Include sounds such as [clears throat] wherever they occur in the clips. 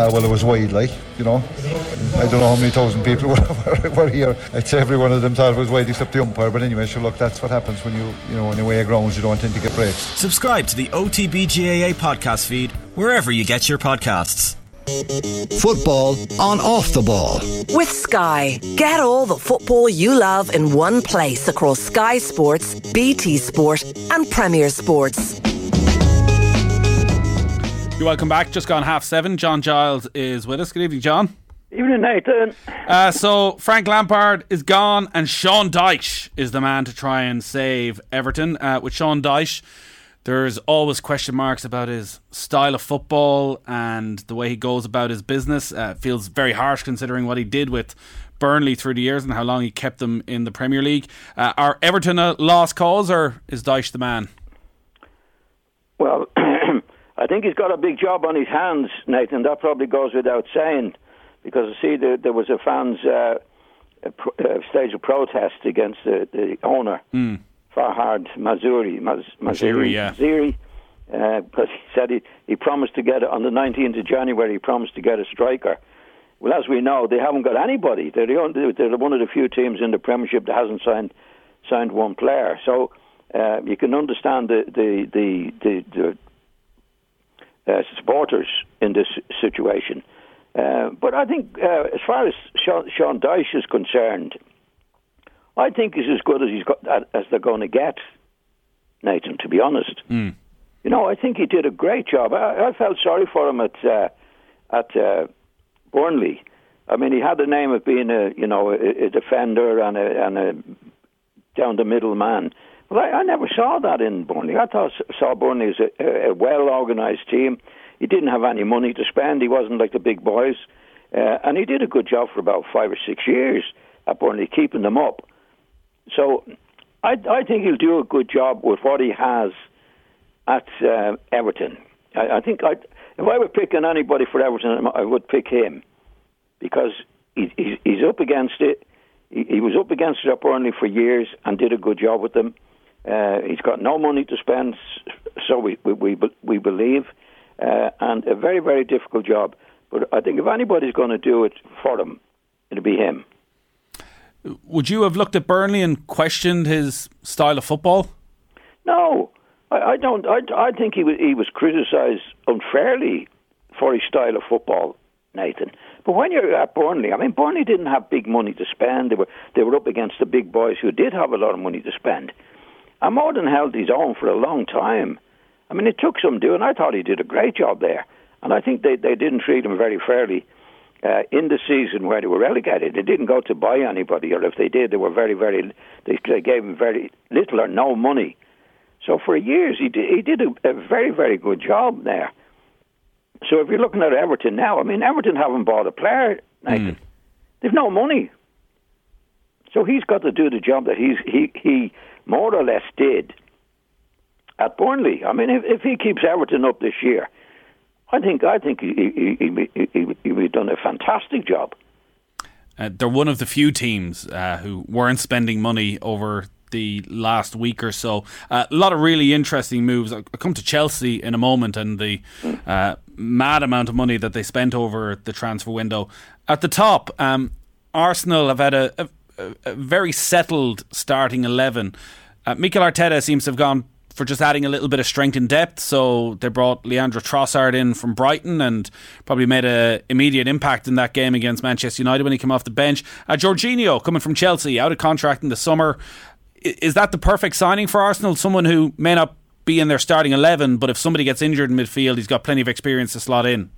Uh, well, it was wide, like, you know. I don't know how many thousand people [laughs] were, were here. I'd say every one of them thought it was wide except the umpire. But anyway, so look, that's what happens when you, you know, when you weigh a grounds, you don't tend to get breaks. Subscribe to the OTBGAA podcast feed wherever you get your podcasts. Football on off the ball. With Sky, get all the football you love in one place across Sky Sports, BT Sport, and Premier Sports. You're welcome back. Just gone half seven. John Giles is with us. Good evening, John. Evening, Nathan. Uh, so Frank Lampard is gone, and Sean Dyche is the man to try and save Everton. Uh, with Sean Dyche, there's always question marks about his style of football and the way he goes about his business. Uh, feels very harsh considering what he did with Burnley through the years and how long he kept them in the Premier League. Uh, are Everton a lost cause, or is Dyche the man? Well, [clears throat] I think he's got a big job on his hands, Nathan. That probably goes without saying, because I see, there, there was a fans' uh, a pro- uh, stage of protest against the, the owner. Mm. Farhad Mazuri, Maz, Maziri, yeah. Maziri, uh, because he said he, he promised to get on the 19th of January. He promised to get a striker. Well, as we know, they haven't got anybody. They're, the only, they're one of the few teams in the Premiership that hasn't signed signed one player. So uh, you can understand the the the, the, the uh, supporters in this situation. Uh, but I think, uh, as far as Sean, Sean Dyche is concerned, I think he's as good as he's got as they're going to get, Nathan. To be honest, Mm. you know, I think he did a great job. I, I felt sorry for him at uh, at uh, Burnley. I mean, he had the name of being a you know a, a defender and a and a down the middle man. But I, I never saw that in Burnley. I thought saw Burnley as a, a, well organised team. He didn't have any money to spend. He wasn't like the big boys, uh, and he did a good job for about five or six years at Burnley, keeping them up. So I, I think he'll do a good job with what he has at uh, Everton. I, I think I, if I were picking anybody for Everton, I would pick him because he, he's, he's up against it. He, he was up against it at Burnley for years and did a good job with them. Uh, he's got no money to spend, so we we we, we believe, uh, and a very very difficult job. But I think if anybody's going to do it for him, it'll be him. Would you have looked at Burnley and questioned his style of football? No, I, I don't. I, I think he was, he was criticised unfairly for his style of football, Nathan. But when you're at Burnley, I mean, Burnley didn't have big money to spend. They were they were up against the big boys who did have a lot of money to spend. And Morden held his own for a long time. I mean, it took some doing. I thought he did a great job there, and I think they they didn't treat him very fairly. Uh, in the season where they were relegated, they didn't go to buy anybody, or if they did, they were very, very. They, they gave him very little or no money. So for years, he did, he did a, a very, very good job there. So if you're looking at Everton now, I mean, Everton haven't bought a player. Nathan. They've no money. So he's got to do the job that he's he he more or less did at Burnley. I mean, if, if he keeps Everton up this year, I think I think he he he he, he, he, done a fantastic job. Uh, they're one of the few teams uh, who weren't spending money over the last week or so. Uh, a lot of really interesting moves. I'll come to Chelsea in a moment and the uh, mad amount of money that they spent over the transfer window. At the top, um, Arsenal have had a, a, a very settled starting 11. Uh, Mikel Arteta seems to have gone for just adding a little bit of strength and depth. So they brought Leandro Trossard in from Brighton and probably made an immediate impact in that game against Manchester United when he came off the bench. Uh, Jorginho coming from Chelsea, out of contract in the summer. Is that the perfect signing for Arsenal? Someone who may not be in their starting 11, but if somebody gets injured in midfield, he's got plenty of experience to slot in.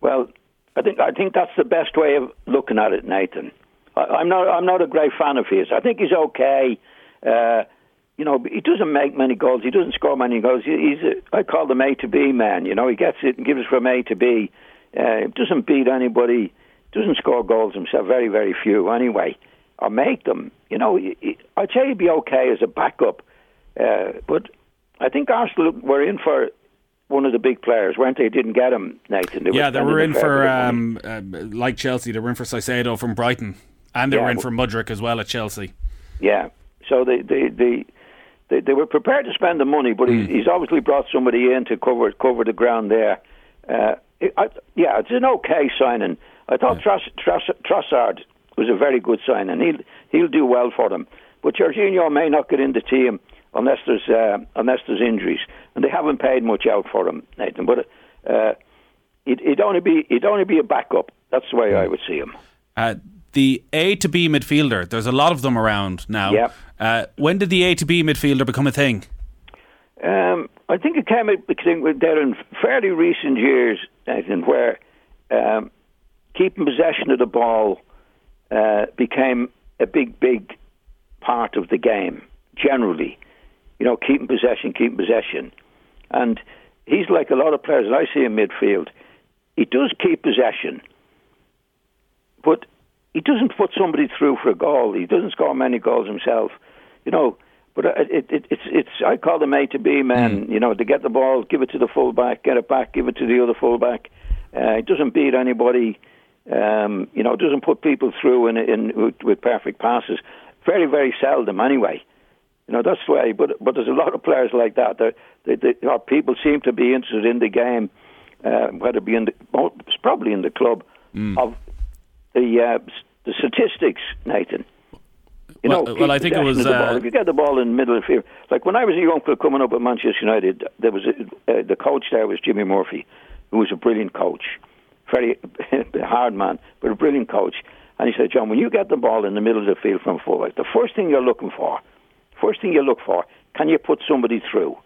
Well, I think I think that's the best way of looking at it, Nathan. I'm not I'm not a great fan of his. I think he's okay. Uh, you know, he doesn't make many goals. He doesn't score many goals. He- He's a, I call him A to B man. You know, he gets it and gives from A to B. Uh, doesn't beat anybody. Doesn't score goals himself. Very very few anyway, or make them. You know, I'd say he'd be okay as a backup. Uh, but I think Arsenal were in for one of the big players, weren't they? Didn't get him, Nathan. They yeah, they were in for, bit of money. um, uh, like Chelsea, they were in for Caicedo from Brighton. And they Yeah, were in for Mudryk as well at Chelsea. Yeah. So they they they they, they were prepared to spend the money, but he's, he's obviously brought somebody in to cover cover the ground there. Uh, I, yeah, it's an okay signing. I thought yeah. Tross, Tross, Trossard was a very good signing. He'll he'll do well for them. But Jorginho may not get in the team unless there's uh, unless there's injuries, and they haven't paid much out for him, Nathan. But uh, it, would only be it'd only be a backup. That's the way I would see him. Uh, the A to B midfielder. There's a lot of them around now. Yeah. Uh, when did the A to B midfielder become a thing? Um, I think it came thing there in fairly recent years, Nathan, where um, keeping possession of the ball uh, became a big, big part of the game. Generally, you know, keeping possession, keeping possession, and he's like a lot of players that I see in midfield. He does keep possession, but he doesn't put somebody through for a goal. He doesn't score many goals himself. You know, but it, it, it's it's I call them A to B men. Mm. You know, to get the ball, give it to the fullback, get it back, give it to the other fullback. Uh, it doesn't beat anybody. Um, you know, doesn't put people through in, in with, with perfect passes. Very very seldom anyway. You know that's the way. But but there's a lot of players like that. They, they, they, people seem to be interested in the game, uh, whether it be in the, it's probably in the club mm. of the uh, the statistics, Nathan. You well, know, well, I think it was. Uh, if you get the ball in the middle of the field, like when I was a young player coming up at Manchester United, there was a, uh, the coach there was Jimmy Murphy, who was a brilliant coach, very [laughs] hard man, but a brilliant coach. And he said, John, when you get the ball in the middle of the field from fullback, the first thing you're looking for, first thing you look for, can you put somebody through?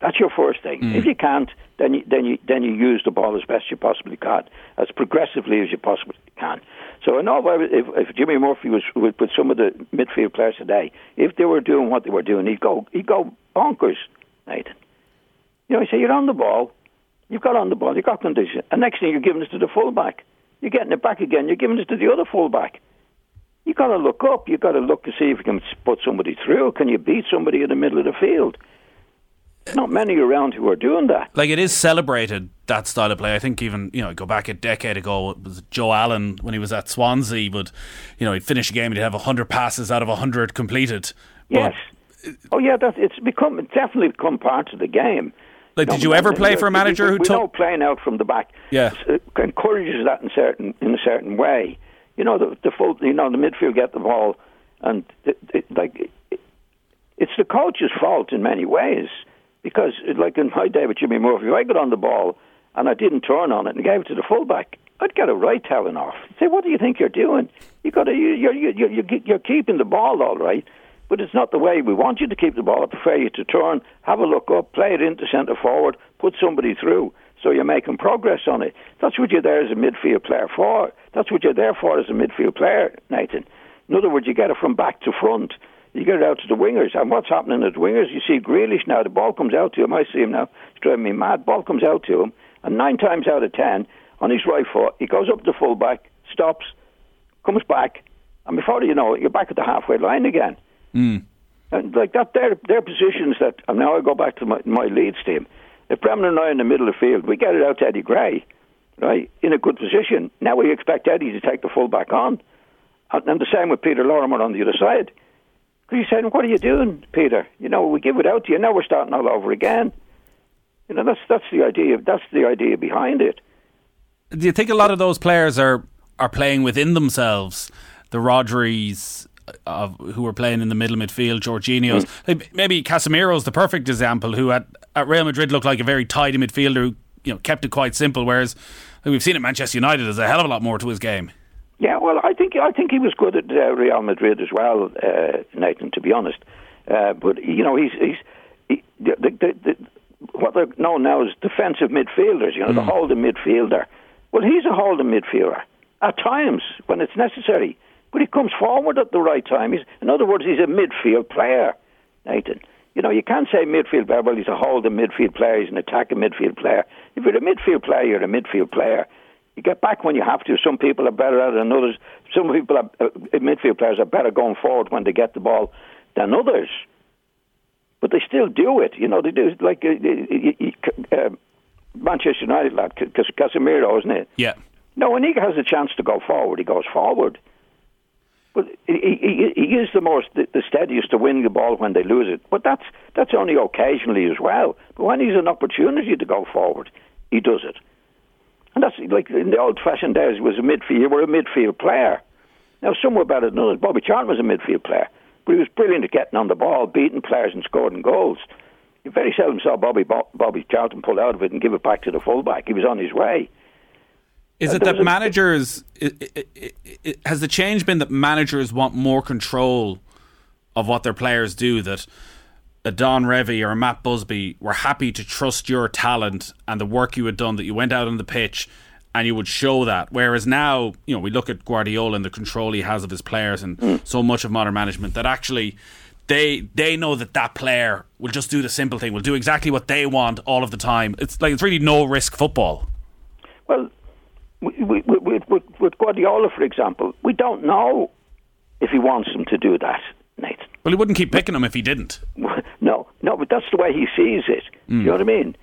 That's your first thing. Mm. If you can't, then you, then you then you use the ball as best you possibly can, as progressively as you possibly can. So I know if, if Jimmy Murphy was with, with some of the midfield players today, if they were doing what they were doing, he'd go he'd go bonkers, Nathan. You know, he say you're on the ball, you've got on the ball, you've got condition, and next thing you're giving it to the fullback. You're getting it back again. You're giving it to the other fullback. You've got to look up. You've got to look to see if you can put somebody through. Can you beat somebody in the middle of the field? Not many around who are doing that. Like it is celebrated that style of play. I think even you know go back a decade ago it was Joe Allen when he was at Swansea, but you know he'd finish a game and he'd have hundred passes out of hundred completed. Yes. But, oh yeah, that it's become it's definitely become part of the game. Like, did you ever play for a manager who we took know playing out from the back? Yeah, uh, encourages that in certain in a certain way. You know the the full, you know the midfield get the ball, and it, it, like it's the coach's fault in many ways because, like in my day with Jimmy Murphy, if I got on the ball and I didn't turn on it and gave it to the fullback, I'd get a right telling off. I'd say, what do you think you're doing? You got to, you're, you're, you're, you're keeping the ball all right, but it's not the way we want you to keep the ball. I prefer you to turn, have a look up, play it into centre forward, put somebody through. So you're making progress on it. That's what you're there as a midfield player for. That's what you're there for as a midfield player, Nathan. In other words, you get it from back to front. You get it out to the wingers. And what's happening at the wingers? You see Grealish now, the ball comes out to him. I see him now. It's driving me mad. Ball comes out to him. And nine times out of ten, on his right foot, he goes up the fullback, stops, comes back, and before you know it, you're back at the halfway line again. Mm. And like that, they're, they're positions that, and now I go back to my, my Leeds team. If Bremner and I in the middle of the field, we get it out to Eddie Gray, right, in a good position. Now we expect Eddie to take the fullback on. And, and the same with Peter Lorimer on the other side. Because he said, "What are you doing, Peter? You know, we give it out to you. Now we're starting all over again." You know, that's that's the idea. That's the idea behind it. Do you think a lot of those players are are playing within themselves? The Rodris of who were playing in the middle midfield, Jorginho's. Mm. Like maybe Casemiro's the perfect example, who at, at Real Madrid looked like a very tidy midfielder who you know kept it quite simple, whereas like we've seen at Manchester United, there's a hell of a lot more to his game. Yeah, well, I think I think he was good at uh, Real Madrid as well, uh, Nathan. To be honest, uh, but you know he's he's he, the, the, the, what they're known now as defensive midfielders. You know, mm. the holding midfielder. Well, he's a holding midfielder at times when it's necessary, but he comes forward at the right time. He's, in other words, he's a midfield player, Nathan. You know, you can't say midfield player. Well, he's a holding midfield player. He's an attacking midfield player. If you're a midfield player, you're a midfield player. You get back when you have to. Some people are better at it than others. Some people, are, uh, midfield players, are better going forward when they get the ball than others. But they still do it. You know, they do it like uh, uh, Manchester United lad, Casemiro, isn't it? Yeah. No, when he has a chance to go forward, he goes forward. But he, he, he is the most the steadiest to win the ball when they lose it. But that's that's only occasionally as well. But when he's an opportunity to go forward, he does it. And that's like in the old fashioned days was a midfield. You were a midfield player. Now some were better than others. Bobby Charlton was a midfield player, but he was brilliant at getting on the ball, beating players, and scoring goals. You very seldom saw Bobby Bobby Charlton pull out of it and give it back to the fullback. He was on his way. Is it that managers? It, it, it, has the change been that managers want more control of what their players do? That a Don Revie or a Matt Busby were happy to trust your talent and the work you had done. That you went out on the pitch and you would show that. Whereas now, you know, we look at Guardiola and the control he has of his players, and so much of modern management that actually they they know that that player will just do the simple thing, will do exactly what they want all of the time. It's like it's really no risk football. Well, with, with, with Guardiola, for example, we don't know if he wants them to do that, Nathan. Well, he wouldn't keep picking them if he didn't. No, but that's the way he sees it. Mm. You know what I mean?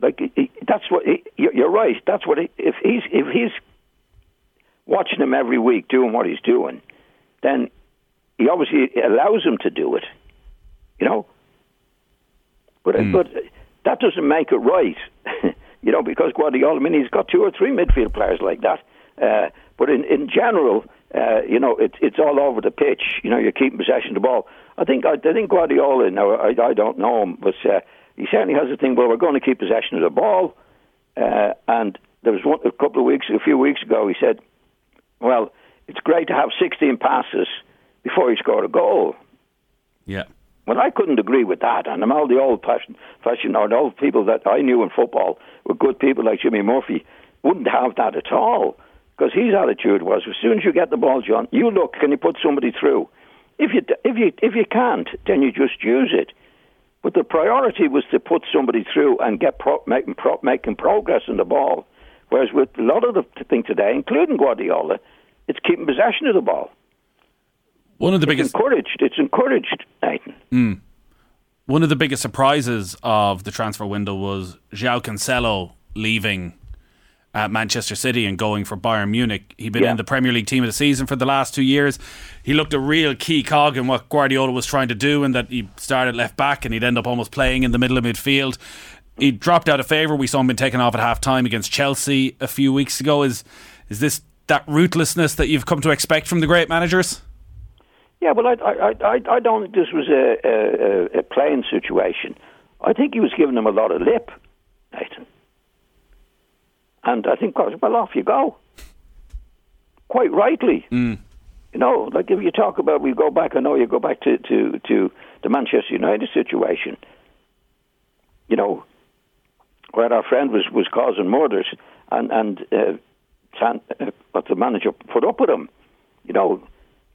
Like he, that's what he, you're right. That's what he, if he's if he's watching him every week doing what he's doing, then he obviously allows him to do it. You know, but mm. but that doesn't make it right. [laughs] you know, because Guardiola, I mean, he's got two or three midfield players like that. Uh, but in, in general, uh, you know, it, it's all over the pitch. You know, you're keeping possession of the ball. I think I, I think Guardiola. Now, I, I don't know him, but uh, he certainly has a thing. Well, we're going to keep possession of the ball. Uh, and there was one, a couple of weeks, a few weeks ago, he said, "Well, it's great to have 16 passes before you score a goal." Yeah. Well, I couldn't agree with that. And I'm all the old fashioned, fashion or old people that I knew in football were good people like Jimmy Murphy wouldn't have that at all. Because his attitude was, as soon as you get the ball, John, you look, can you put somebody through? If you if you if you can't, then you just use it. But the priority was to put somebody through and get pro, making pro, making progress in the ball. Whereas with a lot of the thing today, including Guardiola, it's keeping possession of the ball. One of the it's biggest encouraged. It's encouraged, Nathan. Mm. One of the biggest surprises of the transfer window was João Cancelo leaving at Manchester City and going for Bayern Munich. He'd been yeah. in the Premier League team of the season for the last two years. He looked a real key cog in what Guardiola was trying to do, and that he started left back and he'd end up almost playing in the middle of midfield. He dropped out of favour. We saw him being taken off at half time against Chelsea a few weeks ago. Is is this that ruthlessness that you've come to expect from the great managers? Yeah, well, I, I, I, I don't think this was a, a, a playing situation. I think he was giving them a lot of lip, Nathan. And I think, well, off you go. Quite rightly. Mm. You know, like if you talk about, we go back, I know you go back to, to, to the Manchester United situation, you know, where our friend was, was causing murders and, and uh, uh, what the manager put up with him, you know,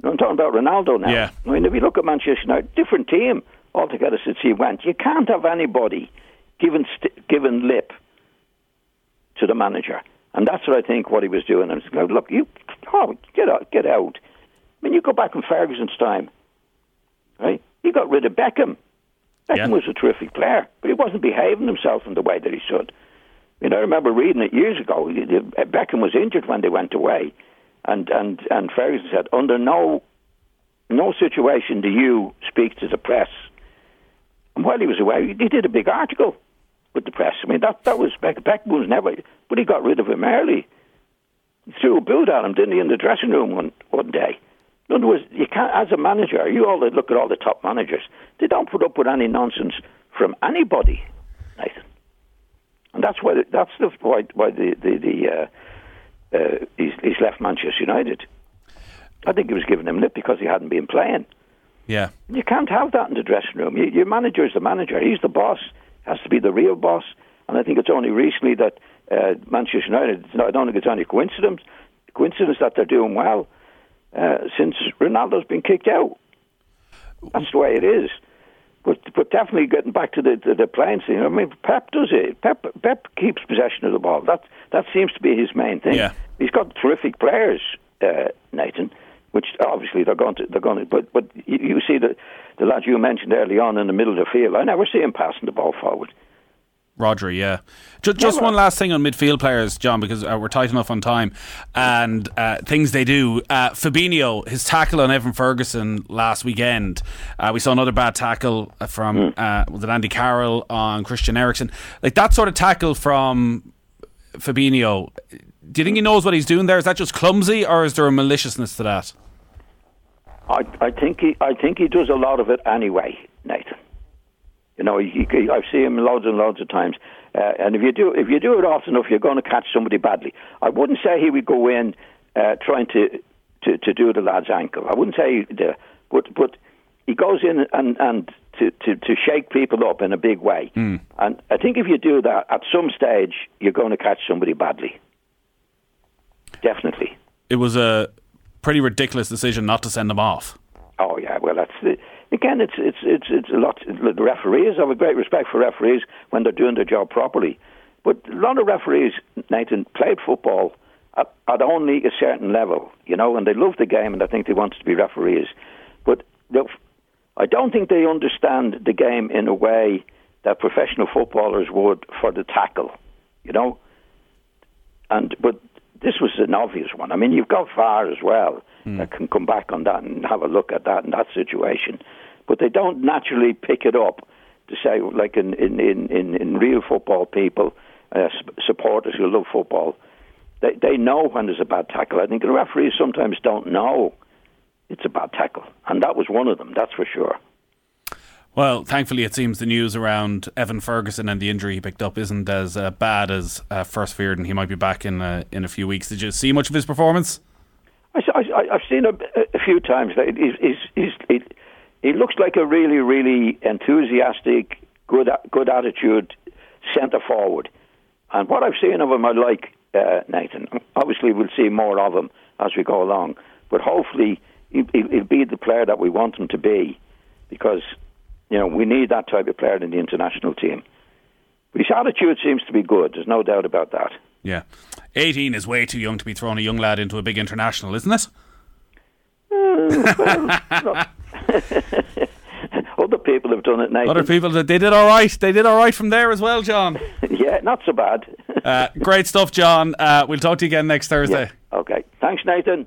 I'm talking about Ronaldo now. Yeah. I mean, if you look at Manchester United, different team altogether since he went. You can't have anybody given st- given lip to the manager, and that's what I think what he was doing. And like, look, you oh, get out, get out. I mean, you go back in Ferguson's time, right? He got rid of Beckham. Beckham yeah. was a terrific player, but he wasn't behaving himself in the way that he should. I mean, I remember reading it years ago. Beckham was injured when they went away and and and Ferguson said, under no no situation do you speak to the press. And while he was away, he did a big article with the press. I mean, that that was Beck, Beckham was never, but he got rid of him early. He threw a boot at him, didn't he, in the dressing room one one day. In other words, you can't, as a manager, you all look at all the top managers. They don't put up with any nonsense from anybody, Nathan. And that's why that's the, why why the the, the uh, uh, he's, he's left Manchester United. I think he was giving him lip because he hadn't been playing. Yeah. You can't have that in the dressing room. You, your manager is the manager. He's the boss. Has to be the real boss. And I think it's only recently that uh, Manchester United. I don't think it's any coincidence. Coincidence that they're doing well uh, since Ronaldo's been kicked out. That's the way it is. But but definitely getting back to the the, the playing scene. I mean, Pep does it. Pep Pep keeps possession of the ball. That that seems to be his main thing. Yeah. He's got terrific players, uh, Nathan. Which obviously they're going to they're going to. But but you, you see the the lad you mentioned early on in the middle of the field. I never see him passing the ball forward. Rodri, yeah. Just, just one last thing on midfield players, John, because uh, we're tight enough on time and uh, things they do. Uh, Fabinho, his tackle on Evan Ferguson last weekend. Uh, we saw another bad tackle from mm. Andy Carroll on Christian Eriksen. Like that sort of tackle from Fabinho, do you think he knows what he's doing there? Is that just clumsy, or is there a maliciousness to that? I, I think he, I think he does a lot of it anyway, Nathan. You know, he, he, I've seen him loads and loads of times, uh, and if you do, if you do it often enough, you're going to catch somebody badly. I wouldn't say he would go in uh, trying to, to to do the lad's ankle. I wouldn't say, the, but but he goes in and and to, to, to shake people up in a big way. Mm. And I think if you do that, at some stage, you're going to catch somebody badly. Definitely. It was a pretty ridiculous decision not to send them off. Oh yeah, well that's the, again it's it's it's it's a lot. The referees I have a great respect for referees when they're doing their job properly, but a lot of referees, Nathan, played football at, at only a certain level, you know, and they love the game and I think they want to be referees, but I don't think they understand the game in a way that professional footballers would for the tackle, you know. And but this was an obvious one. I mean, you've got VAR as well mm. that can come back on that and have a look at that in that situation, but they don't naturally pick it up to say like in in in in, real football people, uh, supporters who love football. They they know when there's a bad tackle. I think the referees sometimes don't know it's a bad tackle. And that was one of them, that's for sure. Well, thankfully, it seems the news around Evan Ferguson and the injury he picked up isn't as uh, bad as uh, first feared, and he might be back in uh, in a few weeks. Did you see much of his performance? I, have seen a, a, few times. He's, he, he looks like a really, really enthusiastic, good, good attitude centre forward. And what I've seen of him, I like uh, Nathan. Obviously, we'll see more of him as we go along, but hopefully he'll, he'll be the player that we want him to be because you know we need that type of player in the international team. His attitude seems to be good. There's no doubt about that. Yeah, eighteen is way too young to be throwing a young lad into a big international, isn't it? Uh, well, [laughs] [laughs] Other people have done it now. Other people, they did all right. They did all right from there as well, John. [laughs] yeah, not so bad. uh, great stuff, John. Uh, we'll talk to you again next Thursday. Yeah. Okay. Thanks, Nathan.